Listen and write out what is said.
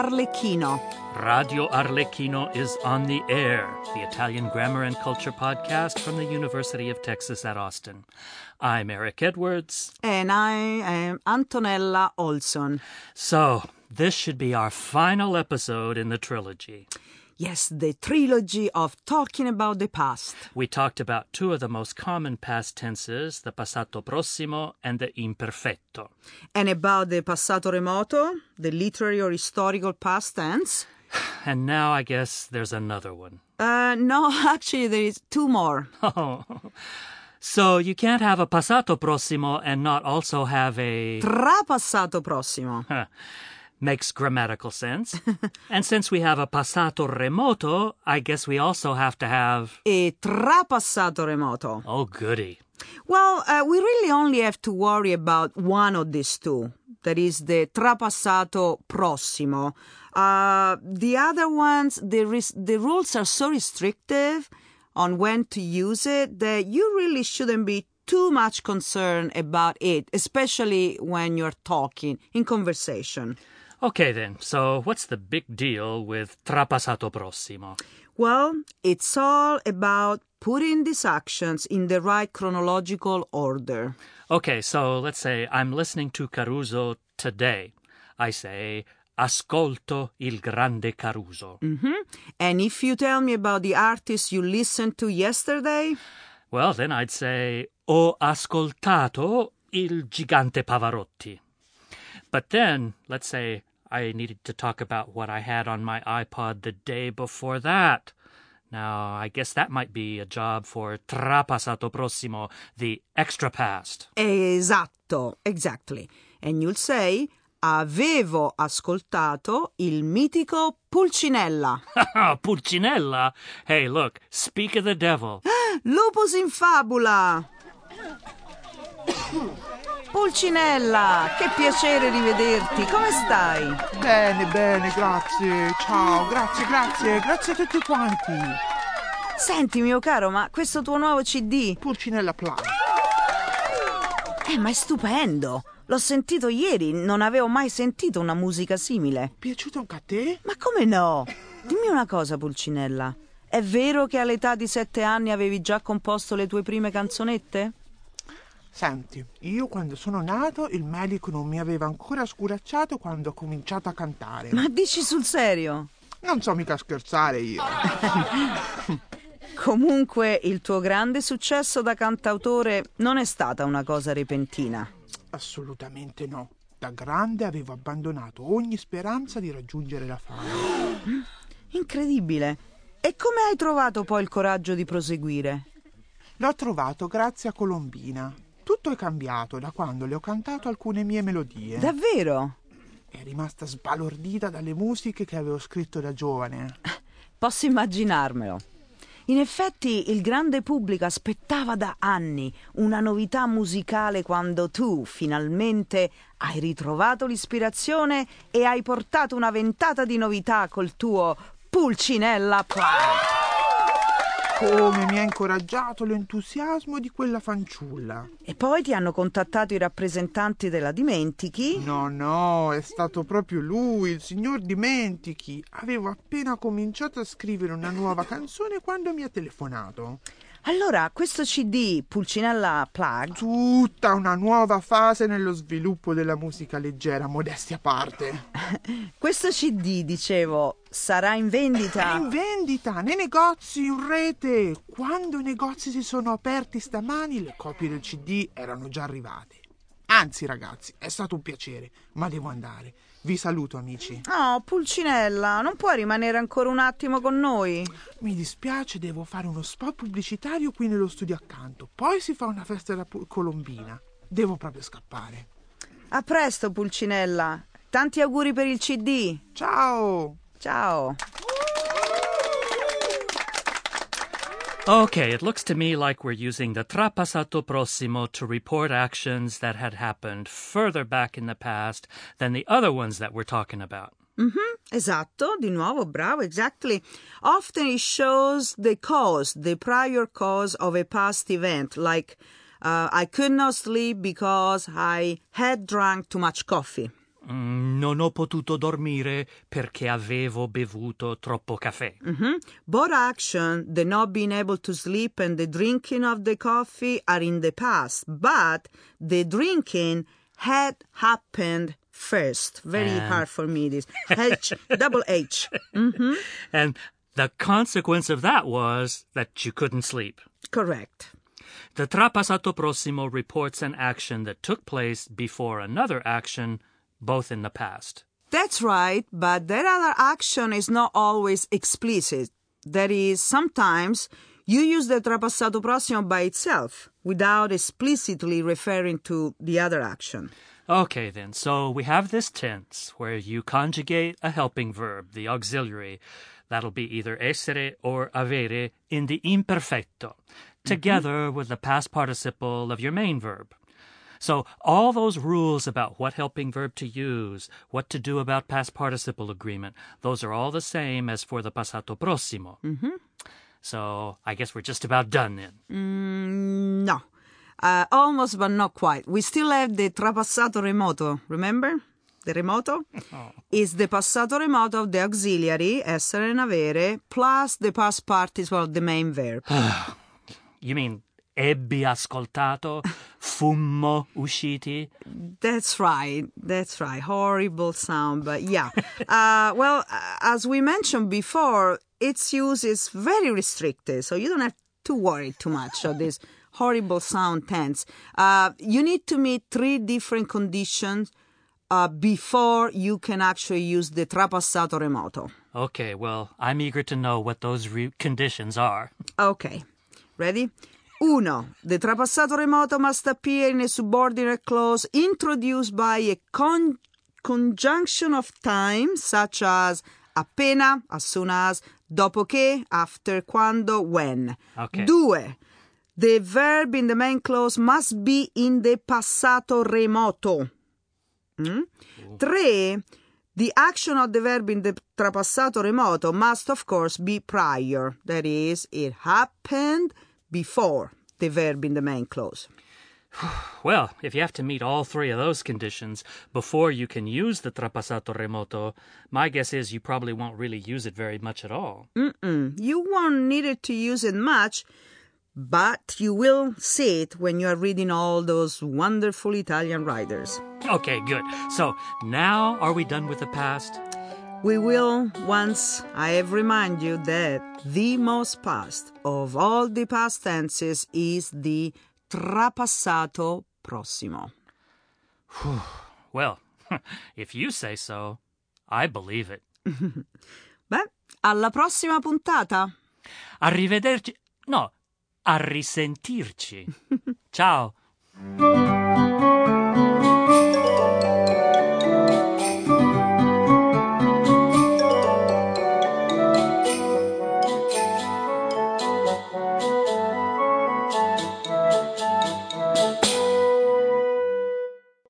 Arlecchino. Radio Arlecchino is on the air, the Italian grammar and culture podcast from the University of Texas at Austin. I'm Eric Edwards. And I am Antonella Olson. So, this should be our final episode in the trilogy. Yes, the trilogy of talking about the past. We talked about two of the most common past tenses, the passato prossimo and the imperfetto. And about the passato remoto, the literary or historical past tense. And now I guess there's another one. Uh, no, actually, there is two more. Oh. So you can't have a passato prossimo and not also have a. Trapassato prossimo. Makes grammatical sense. and since we have a passato remoto, I guess we also have to have. E trapassato remoto. Oh, goody. Well, uh, we really only have to worry about one of these two. That is the trapassato prossimo. Uh, the other ones, the, res- the rules are so restrictive on when to use it that you really shouldn't be too much concerned about it, especially when you're talking in conversation. Okay, then. So what's the big deal with trapassato prossimo? Well, it's all about putting these actions in the right chronological order. Okay, so let's say I'm listening to Caruso today. I say, ascolto il grande Caruso. hmm And if you tell me about the artist you listened to yesterday, Well, then I'd say, ho ascoltato il gigante Pavarotti. But then, let's say I needed to talk about what I had on my iPod the day before that. Now, I guess that might be a job for trapassato prossimo, the extra past. esatto, exactly. And you'll say, avevo ascoltato il mitico Pulcinella. Pulcinella! Hey, look, speak of the devil. Lupus in fabula! Pulcinella, che piacere rivederti, come stai? Bene, bene, grazie. Ciao, grazie, grazie, grazie a tutti quanti. Senti, mio caro, ma questo tuo nuovo CD, Pulcinella Plug. eh, ma è stupendo! L'ho sentito ieri, non avevo mai sentito una musica simile. Piaciuto anche a te? Ma come no? Dimmi una cosa, Pulcinella. È vero che all'età di sette anni avevi già composto le tue prime canzonette? Senti, io quando sono nato il medico non mi aveva ancora scuracciato quando ho cominciato a cantare. Ma dici sul serio? Non so mica scherzare io. Comunque, il tuo grande successo da cantautore non è stata una cosa repentina. Assolutamente no. Da grande avevo abbandonato ogni speranza di raggiungere la fama. Incredibile. E come hai trovato poi il coraggio di proseguire? L'ho trovato grazie a Colombina. Tutto è cambiato da quando le ho cantato alcune mie melodie. Davvero? È rimasta sbalordita dalle musiche che avevo scritto da giovane. Posso immaginarmelo. In effetti il grande pubblico aspettava da anni una novità musicale quando tu finalmente hai ritrovato l'ispirazione e hai portato una ventata di novità col tuo Pulcinella Pride. Come mi ha incoraggiato l'entusiasmo di quella fanciulla. E poi ti hanno contattato i rappresentanti della Dimentichi? No, no, è stato proprio lui, il signor Dimentichi. Avevo appena cominciato a scrivere una nuova canzone quando mi ha telefonato. Allora, questo CD Pulcinella Plug Tutta una nuova fase nello sviluppo della musica leggera, modestia a parte. Questo CD, dicevo, sarà in vendita? in vendita, nei negozi, in rete. Quando i negozi si sono aperti stamani, le copie del CD erano già arrivate. Anzi, ragazzi, è stato un piacere, ma devo andare. Vi saluto, amici. Oh, Pulcinella, non puoi rimanere ancora un attimo con noi? Mi dispiace, devo fare uno spot pubblicitario qui nello studio accanto. Poi si fa una festa da Colombina. Devo proprio scappare. A presto, Pulcinella. Tanti auguri per il CD. Ciao! Ciao. Okay, it looks to me like we're using the trapassato prossimo to report actions that had happened further back in the past than the other ones that we're talking about. Mhm, Esatto, di nuovo, bravo, exactly. Often it shows the cause, the prior cause of a past event, like uh, I could not sleep because I had drunk too much coffee. Mm, non ho potuto dormire perché avevo bevuto troppo caffè. Mhm. Both action, the not being able to sleep and the drinking of the coffee, are in the past, but the drinking had happened first. Very And- hard for me, this. H, double H. Mhm. And the consequence of that was that you couldn't sleep. Correct. The trapassato prossimo reports an action that took place before another action, both in the past. That's right, but that other action is not always explicit. That is, sometimes you use the trapassato prossimo by itself without explicitly referring to the other action. Okay, then. So we have this tense where you conjugate a helping verb, the auxiliary. That'll be either essere or avere in the imperfetto, mm-hmm. together with the past participle of your main verb. So all those rules about what helping verb to use, what to do about past participle agreement, those are all the same as for the passato prossimo. Mm-hmm. So I guess we're just about done then. Mm, no. Uh, almost, but not quite. We still have the trapassato remoto, remember? The remoto is the passato remoto of the auxiliary, essere and avere, plus the past participle of the main verb. You mean ebbi ascoltato, fummo usciti? That's right. That's right. Horrible sound, but yeah. uh, well, as we mentioned before, its use is very restricted, so you don't have to worry too much of this horrible sound tense. Uh, you need to meet three different conditions uh, before you can actually use the trapassato remoto. Okay, well, I'm eager to know what those re- conditions are. Okay, ready? Uno, the trapassato remoto must appear in a subordinate clause introduced by a con- conjunction of time, such as appena, as soon as, dopo che, after, quando, when. Okay. The verb in the main clause must be in the passato remoto. Mm? Tre, the action of the verb in the trapassato remoto must, of course, be prior. That is, it happened before the verb in the main clause. Well, if you have to meet all three of those conditions before you can use the trapassato remoto, my guess is you probably won't really use it very much at all. Mm-mm. You won't need it to use it much, but you will see it when you are reading all those wonderful Italian writers. Okay, good. So now are we done with the past? We will once I have remind you that the most past of all the past tenses is the trapassato prossimo. Well, if you say so, I believe it. Beh, alla prossima puntata. Arrivederci. No, a risentirci. Ciao.